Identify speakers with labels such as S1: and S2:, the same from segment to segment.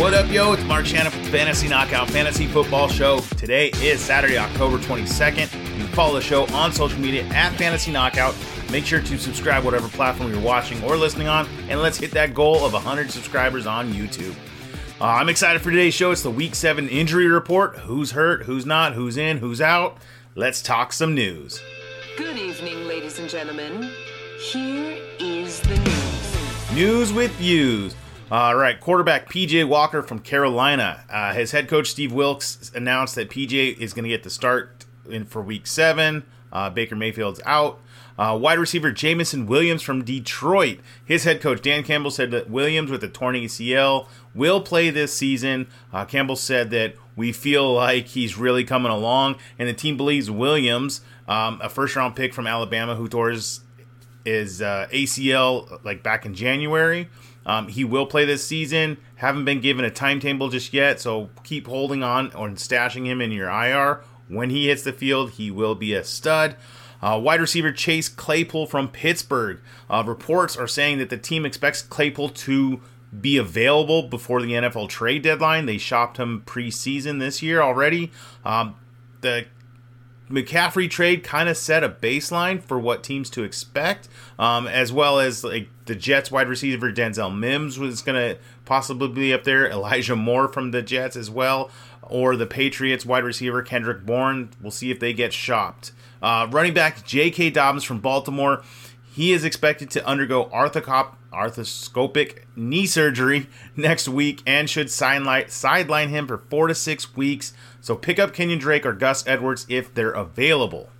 S1: What up, yo? It's Mark Shannon from Fantasy Knockout Fantasy Football Show. Today is Saturday, October 22nd. You can follow the show on social media at Fantasy Knockout. Make sure to subscribe whatever platform you're watching or listening on, and let's hit that goal of 100 subscribers on YouTube. Uh, I'm excited for today's show. It's the Week 7 injury report. Who's hurt, who's not, who's in, who's out. Let's talk some news.
S2: Good evening, ladies and gentlemen. Here is the news.
S1: News with views. All right, quarterback PJ Walker from Carolina. Uh, his head coach Steve Wilks announced that PJ is going to get the start in for Week Seven. Uh, Baker Mayfield's out. Uh, wide receiver Jameson Williams from Detroit. His head coach Dan Campbell said that Williams with a torn ACL will play this season. Uh, Campbell said that we feel like he's really coming along, and the team believes Williams, um, a first round pick from Alabama who tore his, his uh, ACL like back in January. Um, he will play this season. Haven't been given a timetable just yet, so keep holding on or stashing him in your IR. When he hits the field, he will be a stud. Uh, wide receiver Chase Claypool from Pittsburgh. Uh, reports are saying that the team expects Claypool to be available before the NFL trade deadline. They shopped him preseason this year already. Um, the McCaffrey trade kind of set a baseline for what teams to expect, um, as well as like the Jets wide receiver Denzel Mims was going to possibly be up there. Elijah Moore from the Jets as well, or the Patriots wide receiver Kendrick Bourne. We'll see if they get shopped. Uh, running back J.K. Dobbins from Baltimore. He is expected to undergo arthocop, arthroscopic knee surgery next week and should sideline him for four to six weeks. So pick up Kenyan Drake or Gus Edwards if they're available.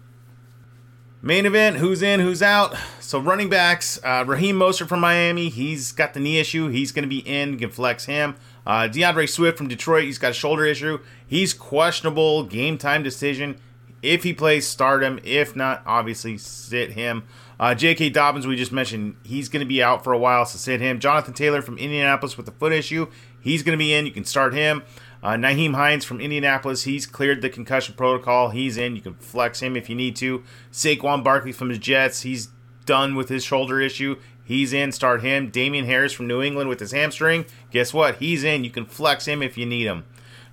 S1: Main event, who's in, who's out. So running backs, uh, Raheem Mostert from Miami, he's got the knee issue. He's going to be in. You can flex him. Uh, D'Andre Swift from Detroit, he's got a shoulder issue. He's questionable. Game time decision. If he plays, start him. If not, obviously sit him. Uh, J.K. Dobbins, we just mentioned, he's going to be out for a while, so sit him. Jonathan Taylor from Indianapolis with a foot issue, he's going to be in. You can start him. Uh, Nyheim Hines from Indianapolis, he's cleared the concussion protocol. He's in. You can flex him if you need to. Saquon Barkley from the Jets, he's done with his shoulder issue. He's in. Start him. Damien Harris from New England with his hamstring. Guess what? He's in. You can flex him if you need him.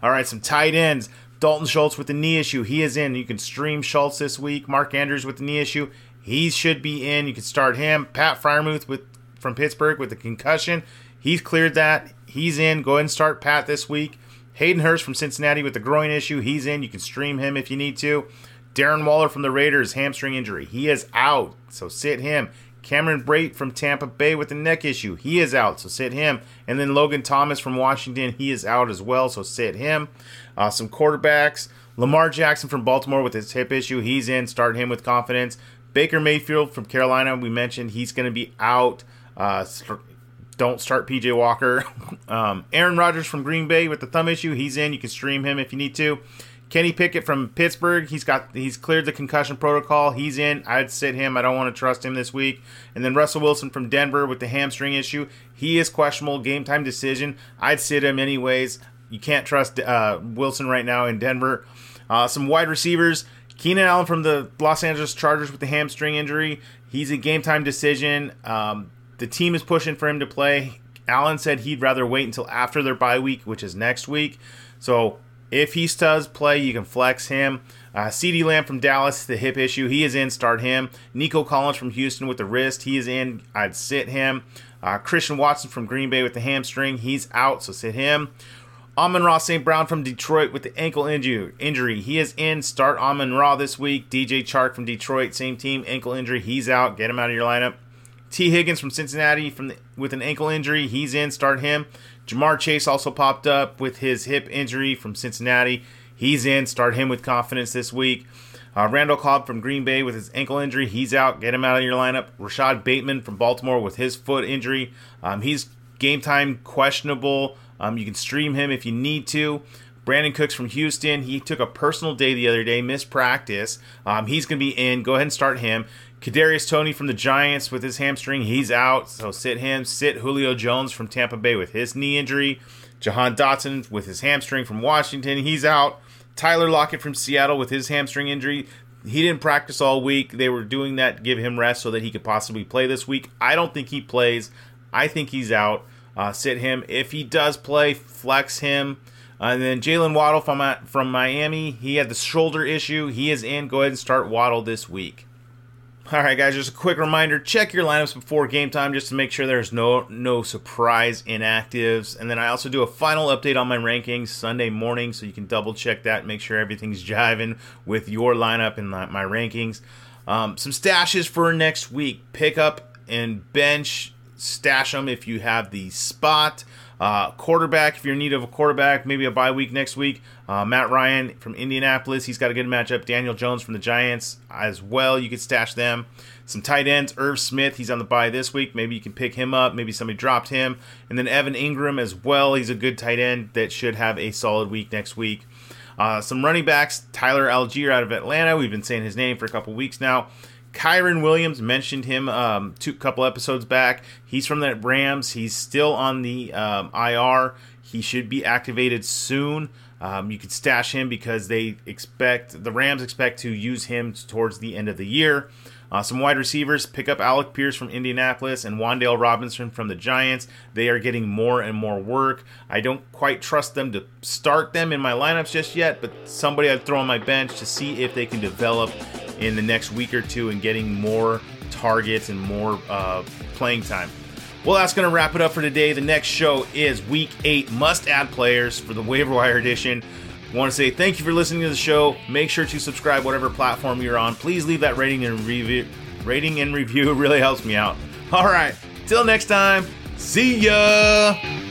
S1: All right, some tight ends. Dalton Schultz with the knee issue. He is in. You can stream Schultz this week. Mark Andrews with the knee issue. He should be in. You can start him. Pat Freiermuth with from Pittsburgh with the concussion. He's cleared that. He's in. Go ahead and start Pat this week. Hayden Hurst from Cincinnati with the groin issue. He's in. You can stream him if you need to. Darren Waller from the Raiders, hamstring injury. He is out, so sit him. Cameron Brate from Tampa Bay with the neck issue. He is out, so sit him. And then Logan Thomas from Washington, he is out as well, so sit him. Uh, some quarterbacks. Lamar Jackson from Baltimore with his hip issue. He's in. Start him with confidence. Baker Mayfield from Carolina, we mentioned he's going to be out. Uh, don't start PJ Walker. um, Aaron Rodgers from Green Bay with the thumb issue. He's in. You can stream him if you need to. Kenny Pickett from Pittsburgh. He's got he's cleared the concussion protocol. He's in. I'd sit him. I don't want to trust him this week. And then Russell Wilson from Denver with the hamstring issue. He is questionable. Game time decision. I'd sit him anyways. You can't trust uh, Wilson right now in Denver. Uh, some wide receivers. Keenan Allen from the Los Angeles Chargers with the hamstring injury. He's a game time decision. Um, the team is pushing for him to play. Allen said he'd rather wait until after their bye week, which is next week. So if he does play, you can flex him. Uh, CeeDee Lamb from Dallas, the hip issue, he is in. Start him. Nico Collins from Houston with the wrist, he is in. I'd sit him. Uh, Christian Watson from Green Bay with the hamstring, he's out, so sit him. Amon-Ra St. Brown from Detroit with the ankle injury. He is in. Start Amon-Ra this week. DJ Chark from Detroit, same team, ankle injury. He's out. Get him out of your lineup. Tee Higgins from Cincinnati from the, with an ankle injury. He's in. Start him. Ja'Marr Chase also popped up with his hip injury from Cincinnati. He's in. Start him with confidence this week. Uh, Randall Cobb from Green Bay with his ankle injury. He's out. Get him out of your lineup. Rashod Bateman from Baltimore with his foot injury. Um, he's game time questionable. Um, you can stream him if you need to. Brandin Cooks from Houston, he took a personal day the other day, missed practice. Um, he's going to be in. Go ahead and start him. Kadarius Toney from the Giants with his hamstring, he's out. So sit him. Sit Julio Jones from Tampa Bay with his knee injury. Jahan Dotson with his hamstring from Washington, he's out. Tyler Lockett from Seattle with his hamstring injury. He didn't practice all week. They were doing that give him rest so that he could possibly play this week. I don't think he plays. I think he's out. uh, sit him. If he does play, flex him. And then Jaylen Waddle from uh, from Miami, he had the shoulder issue. He is in. Go ahead and start Waddle this week. All right, guys. Just a quick reminder: check your lineups before game time, just to make sure there's no no surprise inactives. And then I also do a final update on my rankings Sunday morning, so you can double check that, make sure everything's jiving with your lineup and my, my rankings. Um, some stashes for next week: pick up and bench, stash them if you have the spot. Uh, quarterback, if you're in need of a quarterback, maybe a bye week next week. Uh, Matt Ryan from Indianapolis, he's got a good matchup. Daniel Jones from the Giants as well. You could stash them. Some tight ends, Irv Smith, he's on the bye this week. Maybe you can pick him up. Maybe somebody dropped him. And then Evan Engram as well. He's a good tight end that should have a solid week next week. Uh, some running backs, Tyler Allgeier out of Atlanta. We've been saying his name for a couple weeks now. Kyren Williams mentioned him um, two couple episodes back. He's from the Rams. He's still on the um, IR. He should be activated soon. Um, you could stash him because they expect the Rams expect to use him towards the end of the year. Uh, some wide receivers pick up Alec Pierce from Indianapolis and Wan'Dale Robinson from the Giants. They are getting more and more work. I don't quite trust them to start them in my lineups just yet, but somebody I'd throw on my bench to see if they can develop in the next week or two and getting more targets and more uh, playing time. Well, that's going to wrap it up for today. The next show is Week 8 must add players for the waiver wire edition. Want to say thank you for listening to the show. Make sure to subscribe whatever platform you're on. Please leave that rating and review. Rating and review really helps me out. All right, till next time. See ya.